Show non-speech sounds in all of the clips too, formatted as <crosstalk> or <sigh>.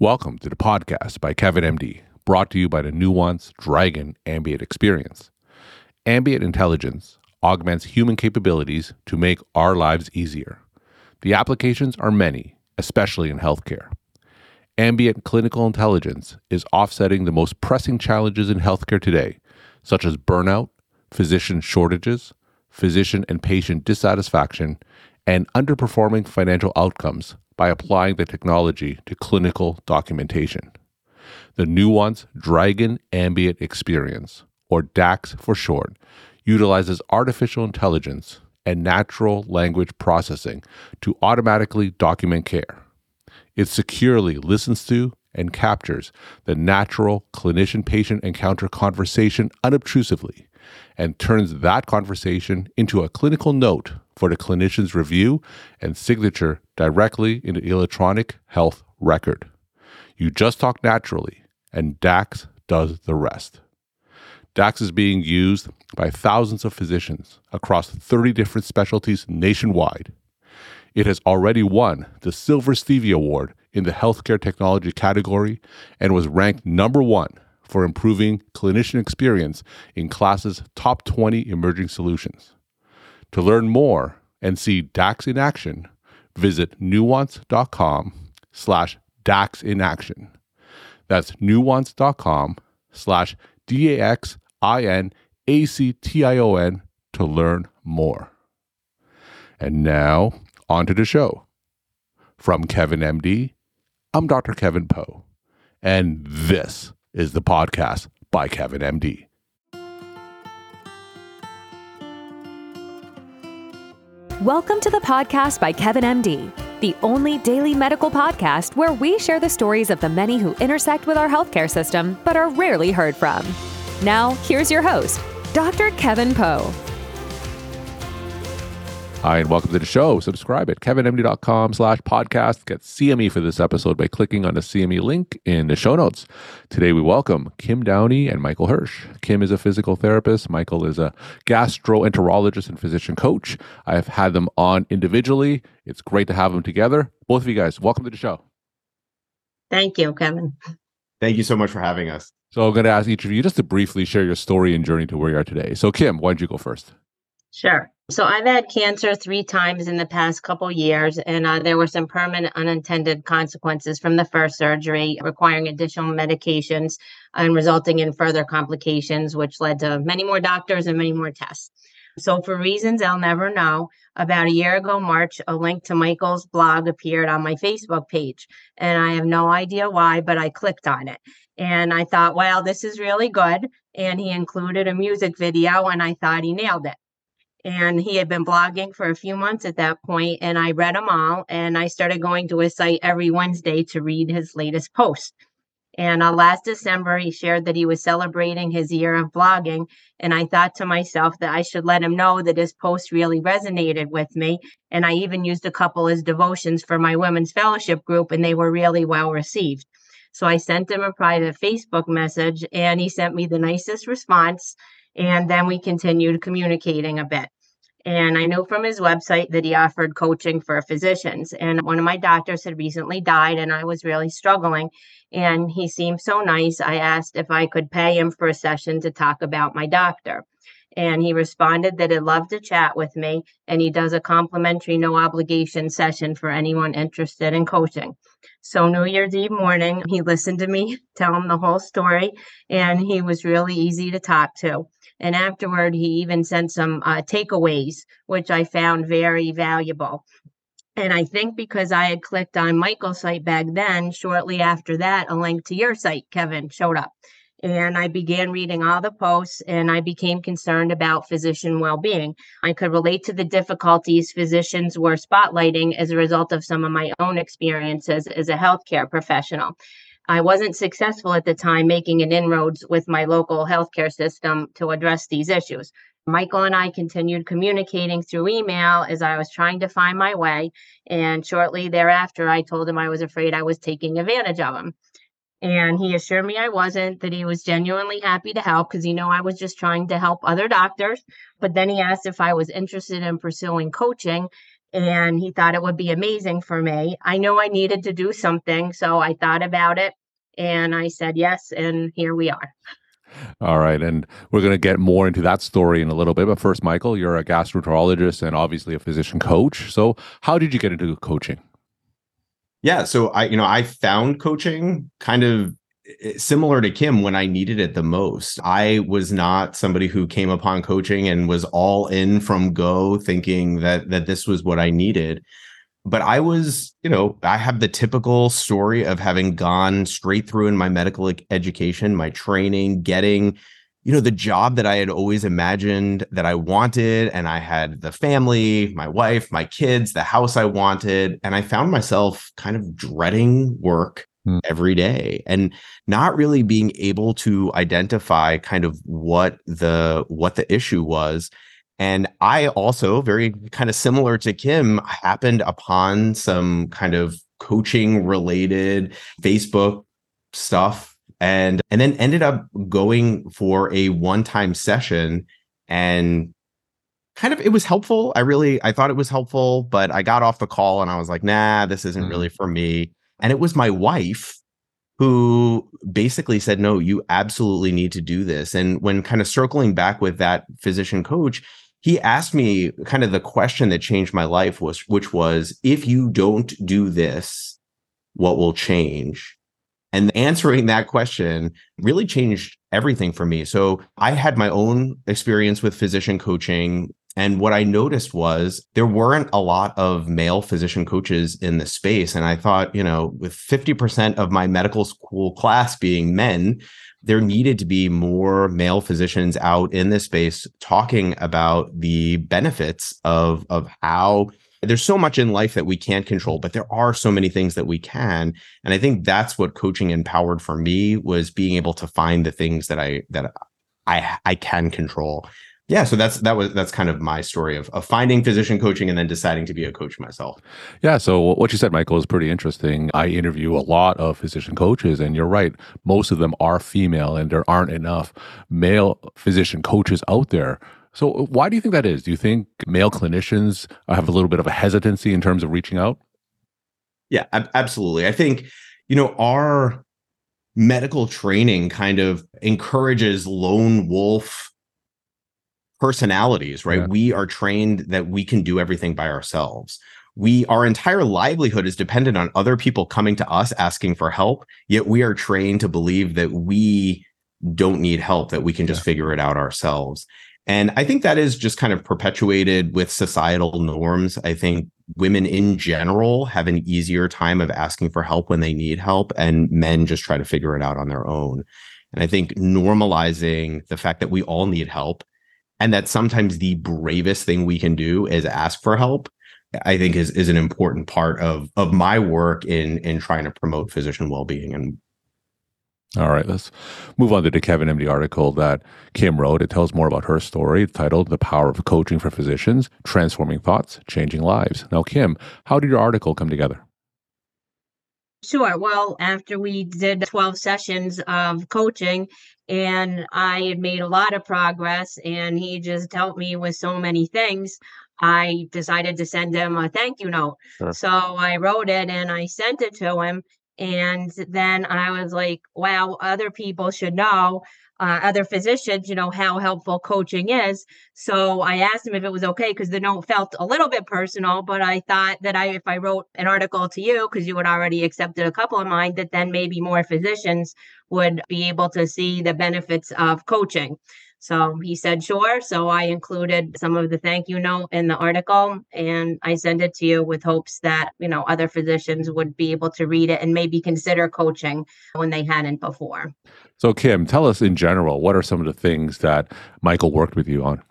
Welcome to the podcast by Kevin MD, brought to you by the Nuance Dragon Ambient Experience. Ambient intelligence augments human capabilities to make our lives easier. The applications are many, especially in healthcare. Ambient clinical intelligence is offsetting the most pressing challenges in healthcare today, such as burnout, physician shortages, physician and patient dissatisfaction, and underperforming financial outcomes by applying the technology to clinical documentation. The Nuance Dragon Ambient Experience, or DAX for short, utilizes artificial intelligence and natural language processing to automatically document care. It securely listens to and captures the natural clinician patient encounter conversation unobtrusively and turns that conversation into a clinical note for the clinician's review and signature directly in the electronic health record. You just talk naturally, and DAX does the rest. DAX is being used by thousands of physicians across 30 different specialties nationwide. It has already won the Silver Stevie Award in the healthcare technology category and was ranked number one for improving clinician experience in KLAS's top 20 emerging solutions. To learn more and see DAX in action, visit nuance.com slash DAX in action. That's nuance.com slash D-A-X-I-N-A-C-T-I-O-N to learn more. And now, on to the show. From Kevin MD, I'm Dr. Kevin Pho, and this is the podcast by Kevin MD. Welcome to the podcast by Kevin MD, the only daily medical podcast where we share the stories of the many who intersect with our healthcare system but are rarely heard from. Now, here's your host, Dr. Kevin Pho. Hi, and welcome to the show. Subscribe at kevinmd.com slash podcast. Get CME for this episode by clicking on the CME link in the show notes. Today, we welcome Kim Downey and Michael Hersh. Kim is a physical therapist. Michael is a gastroenterologist and physician coach. I've had them on individually. It's great to have them together. Both of you guys, welcome to the show. Thank you, Kevin. Thank you so much for having us. So I'm going to ask each of you just to briefly share your story and journey to where you are today. So Kim, why don't you go first? Sure. So I've had cancer three times in the past couple years, and uh, there were some permanent unintended consequences from the first surgery, requiring additional medications and resulting in further complications, which led to many more doctors and many more tests. So, for reasons I'll never know, about a year ago, March, a link to Michael's blog appeared on my Facebook page. And I have no idea why, but I clicked on it. And I thought, wow, this is really good. And he included a music video, and I thought he nailed it and he had been blogging for a few months at that point and i read them all and i started going to his site every wednesday to read his latest post. And uh, last december he shared that he was celebrating his year of blogging and i thought to myself that i should let him know that his post really resonated with me and i even used a couple as devotions for my women's fellowship group and they were really well received. So i sent him a private facebook message and he sent me the nicest response and then we continued communicating a bit. And I know from his website that he offered coaching for physicians. And one of my doctors had recently died, and I was really struggling. And he seemed so nice. I asked if I could pay him for a session to talk about my doctor. And he responded that he'd love to chat with me. And he does a complimentary, no obligation session for anyone interested in coaching. So, New Year's Eve morning, he listened to me <laughs> tell him the whole story, and he was really easy to talk to. And afterward, he even sent some uh, takeaways, which I found very valuable. And I think because I had clicked on Michael's site back then, shortly after that, a link to your site, Kevin, showed up. And I began reading all the posts and I became concerned about physician well being. I could relate to the difficulties physicians were spotlighting as a result of some of my own experiences as a healthcare professional. I wasn't successful at the time making an inroads with my local healthcare system to address these issues. Michael and I continued communicating through email as I was trying to find my way. And shortly thereafter, I told him I was afraid I was taking advantage of him. And he assured me I wasn't, that he was genuinely happy to help because he knew I was just trying to help other doctors. But then he asked if I was interested in pursuing coaching and he thought it would be amazing for me. I knew I needed to do something, so I thought about it and I said yes, and here we are. All right. And we're going to get more into that story in a little bit. But first, Michael, you're a gastroenterologist and obviously a physician coach. So, how did you get into coaching? Yeah. So, I, you know, I found coaching kind of eh, similar to Kim when I needed it the most. I was not somebody who came upon coaching and was all in from go thinking that that this was what I needed but I was, you know, I have the typical story of having gone straight through in my medical education, my training, getting, you know, the job that I had always imagined that I wanted. And I had the family, my wife, my kids, the house I wanted. And I found myself kind of dreading work hmm. every day and not really being able to identify kind of what the what the issue was and I also, very kind of similar to Kim, happened upon some kind of coaching related Facebook stuff and and then ended up going for a one-time session and kind of it was helpful. I really I thought it was helpful, but I got off the call and I was like, "Nah, this isn't mm-hmm. really for me." And it was my wife who basically said, "No, you absolutely need to do this." And when kind of circling back with that physician coach, he asked me kind of the question that changed my life was which was if you don't do this what will change? And answering that question really changed everything for me. So i had my own experience with physician coaching and what i noticed was there weren't a lot of male physician coaches in the space. And i thought you know with 50% of my medical school class being men there needed to be more male physicians out in this space talking about the benefits of of how there's so much in life that we can't control but there are so many things that we can. And i think that's what coaching empowered for me was being able to find the things that i that i i can control yeah so that's that was that's kind of my story of, of finding physician coaching and then deciding to be a coach myself. Yeah so what you said michael is pretty interesting. I interview a lot of physician coaches and you're right most of them are female and there aren't enough male physician coaches out there. So uh, why do you think that is? Do you think male clinicians have a little bit of a hesitancy in terms of reaching out? Yeah ab- absolutely. I think you know our medical training kind of encourages lone wolf personalities, right? Yeah. We are trained that we can do everything by ourselves. We our entire livelihood is dependent on other people coming to us asking for help, yet we are trained to believe that we don't need help, that we can just yeah. figure it out ourselves. And I think that is just kind of perpetuated with societal norms. I think women in general have an easier time of asking for help when they need help, and men just try to figure it out on their own. And I think normalizing the fact that we all need help and that sometimes the bravest thing we can do is ask for help i think is is an important part of of my work in in trying to promote physician well-being and all right, let's move on to the Kevin MD article that Kim wrote. It tells more about her story, it's titled The Power of Coaching for Physicians Transforming Thoughts, Changing Lives. Now, Kim, how did your article come together? Sure. Well, after we did 12 sessions of coaching, and I had made a lot of progress, and he just helped me with so many things. I decided to send him a thank you note. Sure. So I wrote it and I sent it to him. And then I was like, wow, other people should know uh, other physicians, you know, how helpful coaching is. So I asked him if it was okay because the note felt a little bit personal, but I thought that I, if I wrote an article to you, because you had already accepted a couple of mine, that then maybe more physicians would be able to see the benefits of coaching. So he said, sure. So I included some of the thank you note in the article and I send it to you with hopes that, you know, other physicians would be able to read it and maybe consider coaching when they hadn't before. So, Kim, tell us in general, what are some of the things that Michael worked with you on?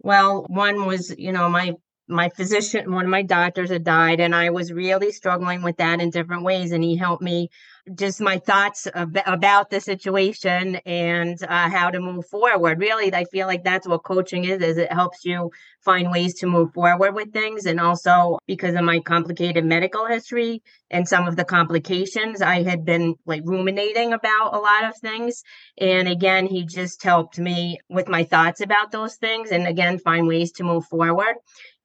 Well, one was, you know, my my physician, one of my doctors had died, and I was really struggling with that in different ways. And he helped me just my thoughts ab- about the situation and uh, how to move forward. Really, I feel like that's what coaching is: is it helps you find ways to move forward with things, and also because of my complicated medical history and some of the complications, I had been like ruminating about a lot of things. And again, he just helped me with my thoughts about those things, and again, find ways to move forward.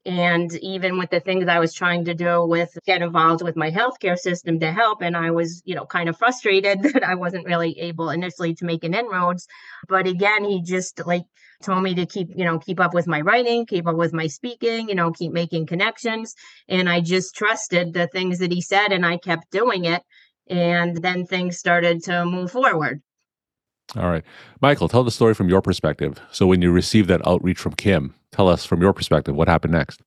And even with the things I was trying to do with get involved with my healthcare system to help, and I was, you know, kind of frustrated <laughs> that I wasn't really able initially to make an inroads. But again, he just like told me to keep, you know, keep up with my writing, keep up with my speaking, you know, keep making connections. And I just trusted the things that he said and I kept doing it. And then things started to move forward. All right. Michael, tell the story from your perspective. So when you received that outreach from Kim, tell us from your perspective what happened next.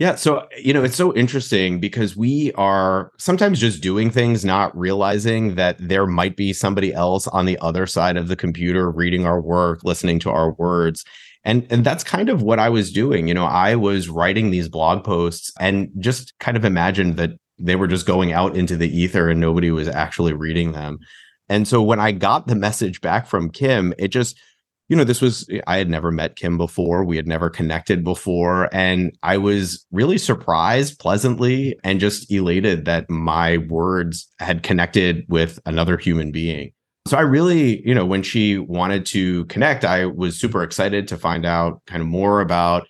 Yeah. So, you know, it's so interesting because we are sometimes just doing things, not realizing that there might be somebody else on the other side of the computer reading our work, listening to our words. And, and that's kind of what I was doing. You know, I was writing these blog posts and just kind of imagined that they were just going out into the ether and nobody was actually reading them. And so when I got the message back from Kim, it just, you know, this was, I had never met Kim before. We had never connected before. And I was really surprised, pleasantly, and just elated that my words had connected with another human being. So I really, you know, when she wanted to connect, I was super excited to find out kind of more about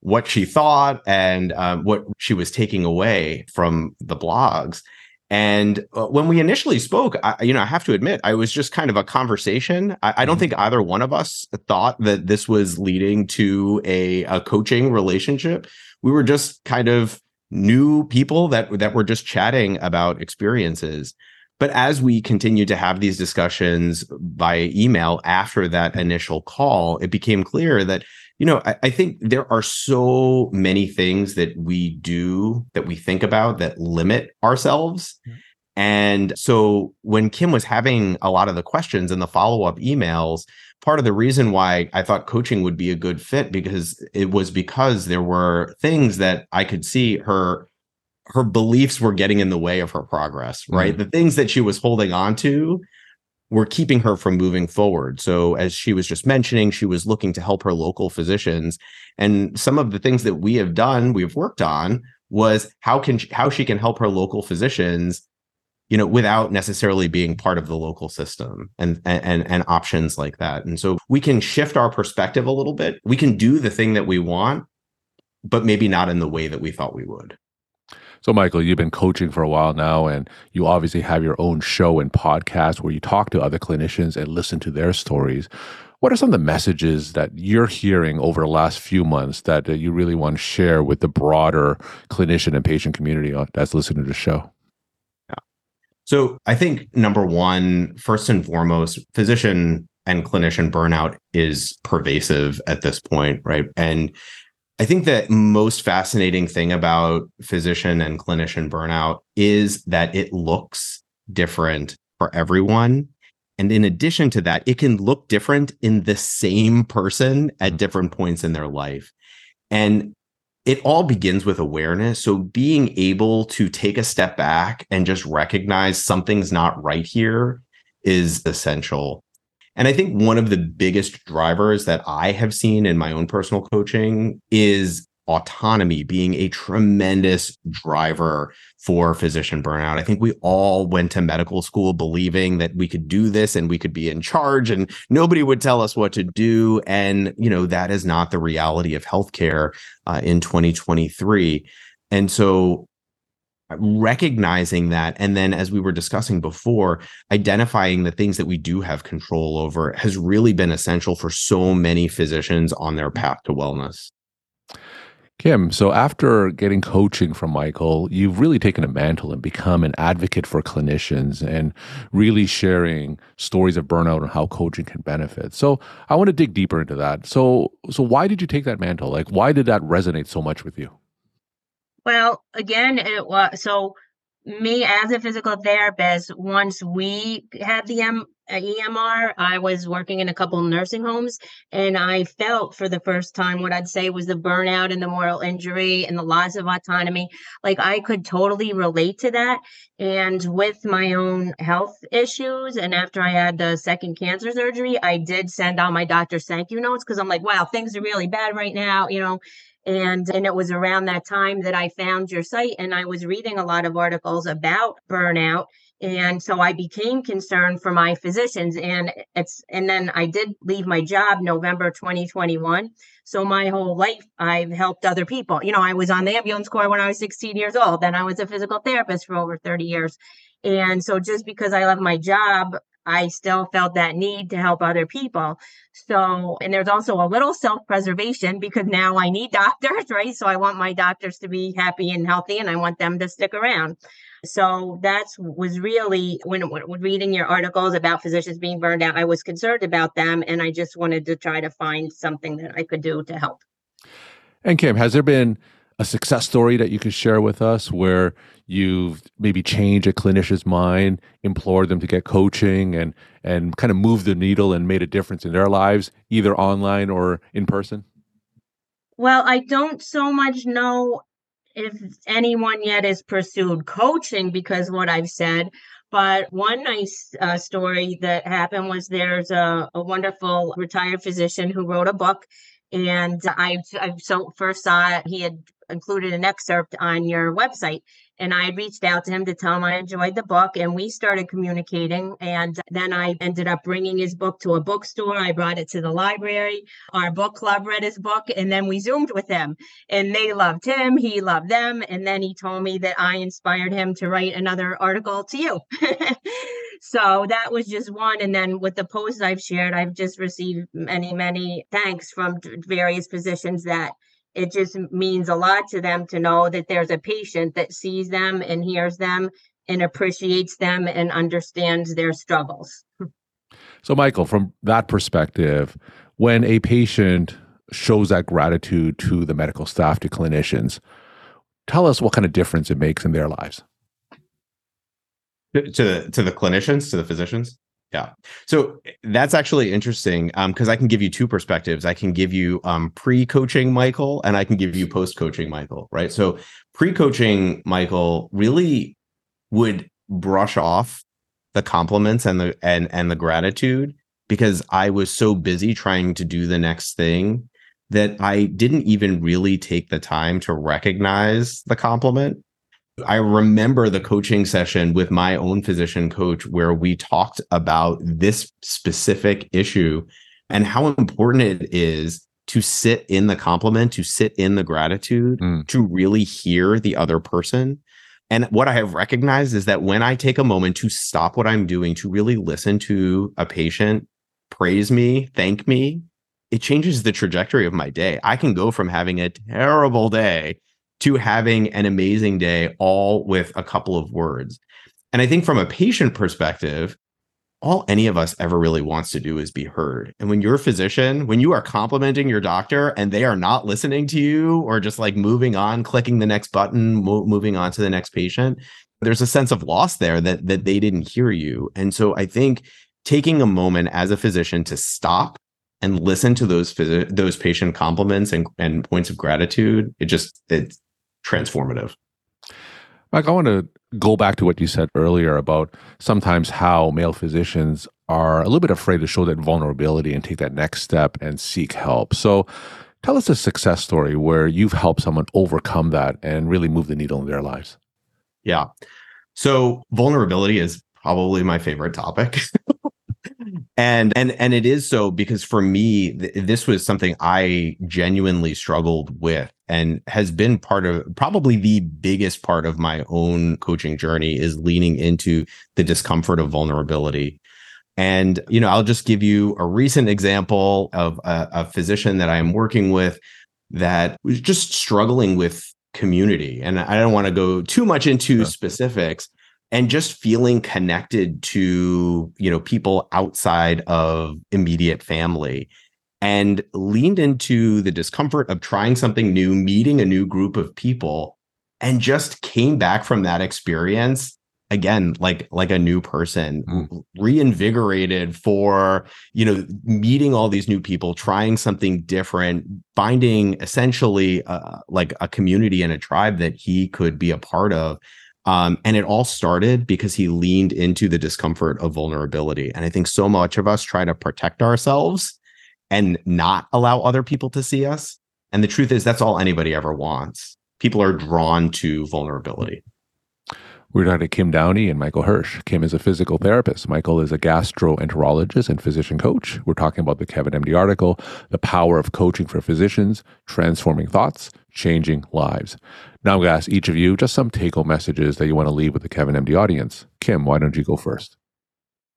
what she thought and um, what she was taking away from the blogs. And uh, when we initially spoke, I, you know, I have to admit, I was just kind of a conversation. I, I, don't mm-hmm. think either one of us thought that this was leading to a, a coaching relationship. We were just kind of new people that that were just chatting about experiences. But as we continued to have these discussions by email after that initial call, it became clear that you know, I, I, think there are so many things that we do that we think about that limit ourselves. Mm-hmm. And so when Kim was having a lot of the questions and the follow up emails, part of the reason why I thought coaching would be a good fit because it was because there were things that I could see her her beliefs were getting in the way of her progress, right? Mm-hmm. The things that she was holding on to were keeping her from moving forward. So, as she was just mentioning, she was looking to help her local physicians. And some of the things that we have done, we've worked on, was how can she, how she can help her local physicians, you know, without necessarily being part of the local system and and and options like that. And so we can shift our perspective a little bit. We can do the thing that we want, but maybe not in the way that we thought we would. So, Michael, you've been coaching for a while now, and you obviously have your own show and podcast where you talk to other clinicians and listen to their stories. What are some of the messages that you're hearing over the last few months that uh, you really want to share with the broader clinician and patient community that's listening to the show? Yeah. So, I think number one, first and foremost, physician and clinician burnout is pervasive at this point, right? And I think the most fascinating thing about physician and clinician burnout is that it looks different for everyone. And in addition to that, it can look different in the same person at mm-hmm. different points in their life. And it all begins with awareness. So being able to take a step back and just recognize something's not right here is essential. And I think one of the biggest drivers that I have seen in my own personal coaching is autonomy being a tremendous driver for physician burnout. I think we all went to medical school believing that we could do this and we could be in charge and nobody would tell us what to do. And, you know, that is not the reality of healthcare uh, in 2023. And so recognizing that and then as we were discussing before identifying the things that we do have control over has really been essential for so many physicians on their path to wellness Kim, so after getting coaching from Michael, you've really taken a mantle and become an advocate for clinicians and really sharing stories of burnout and how coaching can benefit. So I want to dig deeper into that. So so why did you take that mantle? Like why did that resonate so much with you? Well, again, it was so me as a physical therapist. Once we had the M, uh, EMR, I was working in a couple nursing homes, and I felt for the first time what I'd say was the burnout and the moral injury and the loss of autonomy. Like I could totally relate to that. And with my own health issues, and after I had the second cancer surgery, I did send out my doctor's thank you notes because I'm like, wow, things are really bad right now, you know and and it was around that time that I found your site and I was reading a lot of articles about burnout. And so i became concerned for my physicians and it's and then i did leave my job november 2021 so my whole life i've helped other people. You know i was on the ambulance corps when i was 16 years old. Then i was a physical therapist for over 30 years. And so just because i love my job I still felt that need to help other people. So, and there's also a little self preservation because now I need <laughs> doctors, right? So I want my doctors to be happy and healthy and I want them to stick around. So that's was really when, when reading your articles about physicians being burned out, I was concerned about them and I just wanted to try to find something that I could do to help. And Kim, has there been a success story that you could share with us where you've maybe changed a clinician's mind, implored them to get coaching and and kind of moved the needle and made a difference in their lives, either online or in person? Well, I don't so much know if anyone yet has pursued coaching because what I've said. But one nice uh, story that happened was there's a, a wonderful retired physician who wrote a book and I, I so first saw it, he had included an excerpt on your website and I reached out to him to tell him I enjoyed the book and we started communicating and then I ended up bringing his book to a bookstore. I brought it to the library. Our book club read his book and then we zoomed with him and they loved him he loved them and then he told me that I inspired him to write another article to you. <laughs> So that was just one and then with the posts I've shared I've just received many many thanks from various positions that it just means a lot to them to know that there's a patient that sees them and hears them and appreciates them and understands their struggles. So, Michael, from that perspective, when a patient shows that gratitude to the medical staff, to clinicians, tell us what kind of difference it makes in their lives. To, to the clinicians, to the physicians? Yeah. So that's actually interesting because um, I can give you two perspectives. I can give you um, pre coaching Michael and I can give you post coaching Michael, right? So pre coaching Michael really would brush off the compliments and the and and the gratitude because I was so busy trying to do the next thing that I didn't even really take the time to recognize the compliment I remember the coaching session with my own physician coach where we talked about this specific issue and how important it is to sit in the compliment, to sit in the gratitude, mm. to really hear the other person. And what I have recognized is that when I take a moment to stop what I'm doing, to really listen to a patient praise me, thank me, it changes the trajectory of my day. I can go from having a terrible day to having an amazing day all with a couple of words. And I think from a patient perspective, all any of us ever really wants to do is be heard. And when you're a physician, when you are complimenting your doctor and they are not listening to you or just like moving on, clicking the next button, mo- moving on to the next patient, there's a sense of loss there that that they didn't hear you. And so I think taking a moment as a physician to stop and listen to those phys- those patient compliments and, and points of gratitude, it just it transformative. Mike, I want to go back to what you said earlier about sometimes how male physicians are a little bit afraid to show that vulnerability and take that next step and seek help. So, tell us a success story where you've helped someone overcome that and really move the needle in their lives. Yeah. So, vulnerability is probably my favorite topic. <laughs> and and and it is so because for me th- this was something i genuinely struggled with and has been part of probably the biggest part of my own coaching journey is leaning into the discomfort of vulnerability. And you know i'll just give you a recent example of a, a physician that i'm working with that was just struggling with community. And i don't want to go too much into specifics and just feeling connected to you know people outside of immediate family and leaned into the discomfort of trying something new meeting a new group of people and just came back from that experience again like like a new person mm. reinvigorated for you know meeting all these new people trying something different finding essentially uh, like a community and a tribe that he could be a part of um, and it all started because he leaned into the discomfort of vulnerability. And I think so much of us try to protect ourselves and not allow other people to see us. And the truth is, that's all anybody ever wants. People are drawn to vulnerability. We're talking to Kim Downey and Michael Hersh. Kim is a physical therapist. Michael is a gastroenterologist and physician coach. We're talking about the Kevin MD article, The Power of Coaching for Physicians, Transforming Thoughts, Changing Lives. Now I'm going to ask each of you just some take home messages that you want to leave with the Kevin MD audience. Kim, why don't you go first?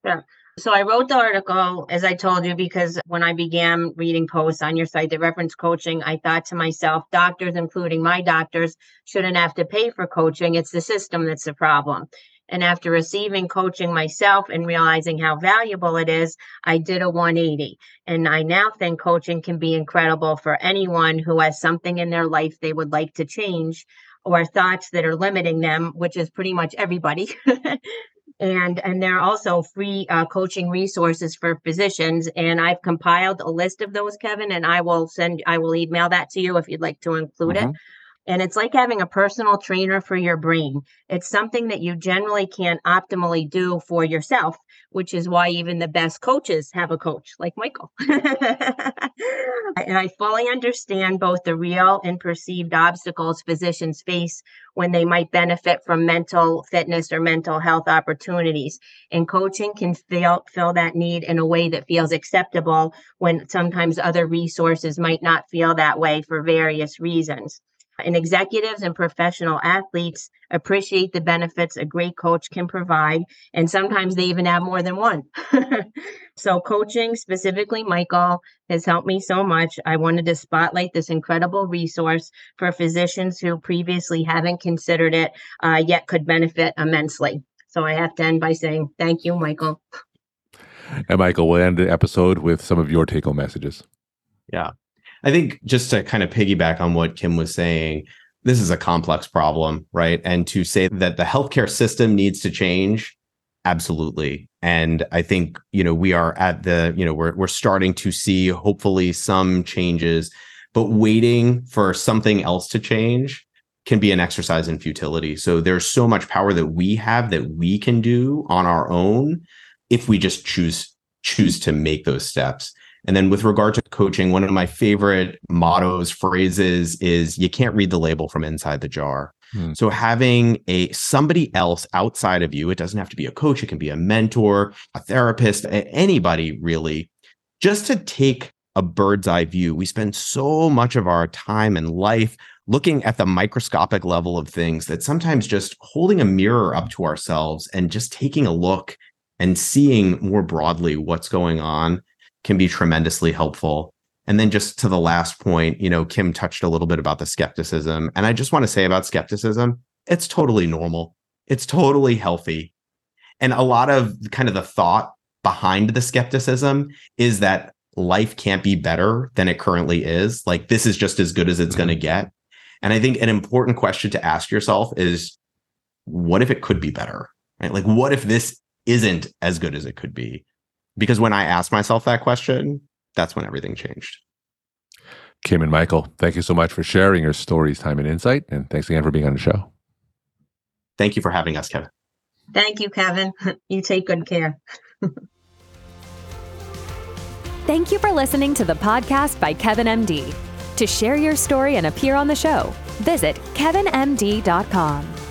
Yeah. So I wrote the article, as I told you, because when I began reading posts on your site that reference coaching, I thought to myself, doctors, including my doctors, shouldn't have to pay for coaching. It's the system that's the problem. And after receiving coaching myself and realizing how valuable it is, I did a 180. And I now think coaching can be incredible for anyone who has something in their life they would like to change or thoughts that are limiting them, which is pretty much everybody. <laughs> and and there are also free uh, coaching resources for physicians and i've compiled a list of those kevin and i will send i will email that to you if you'd like to include mm-hmm. it and it's like having a personal trainer for your brain it's something that you generally can't optimally do for yourself which is why even the best coaches have a coach like Michael. <laughs> and I fully understand both the real and perceived obstacles physicians face when they might benefit from mental fitness or mental health opportunities. And coaching can fill, fill that need in a way that feels acceptable when sometimes other resources might not feel that way for various reasons. And executives and professional athletes appreciate the benefits a great coach can provide. And sometimes they even have more than one. <laughs> so, coaching, specifically Michael, has helped me so much. I wanted to spotlight this incredible resource for physicians who previously haven't considered it, uh, yet could benefit immensely. So, I have to end by saying thank you, Michael. And Michael, we'll end the episode with some of your take home messages. Yeah. I think just to kind of piggyback on what Kim was saying, this is a complex problem, right? And to say that the healthcare system needs to change, absolutely. And I think, you know, we are at the, you know, we're we're starting to see hopefully some changes, but waiting for something else to change can be an exercise in futility. So there's so much power that we have that we can do on our own if we just choose choose to make those steps. And then with regard to coaching, one of my favorite mottos, phrases is you can't read the label from inside the jar. Hmm. So having a somebody else outside of you, it doesn't have to be a coach, it can be a mentor, a therapist, anybody really, just to take a bird's eye view. We spend so much of our time and life looking at the microscopic level of things that sometimes just holding a mirror up to ourselves and just taking a look and seeing more broadly what's going on can be tremendously helpful. And then just to the last point, you know, Kim touched a little bit about the skepticism. And I just want to say about skepticism, it's totally normal. It's totally healthy. And a lot of kind of the thought behind the skepticism is that life can't be better than it currently is. Like this is just as good as it's mm-hmm. going to get. And I think an important question to ask yourself is what if it could be better? Right? Like what if this isn't as good as it could be? Because when I asked myself that question, that's when everything changed. Kim and Michael, thank you so much for sharing your stories, time, and insight. And thanks again for being on the show. Thank you for having us, Kevin. Thank you, Kevin. <laughs> You take good care. <laughs> Thank you for listening to the podcast by Kevin MD. To share your story and appear on the show, visit kevinmd.com.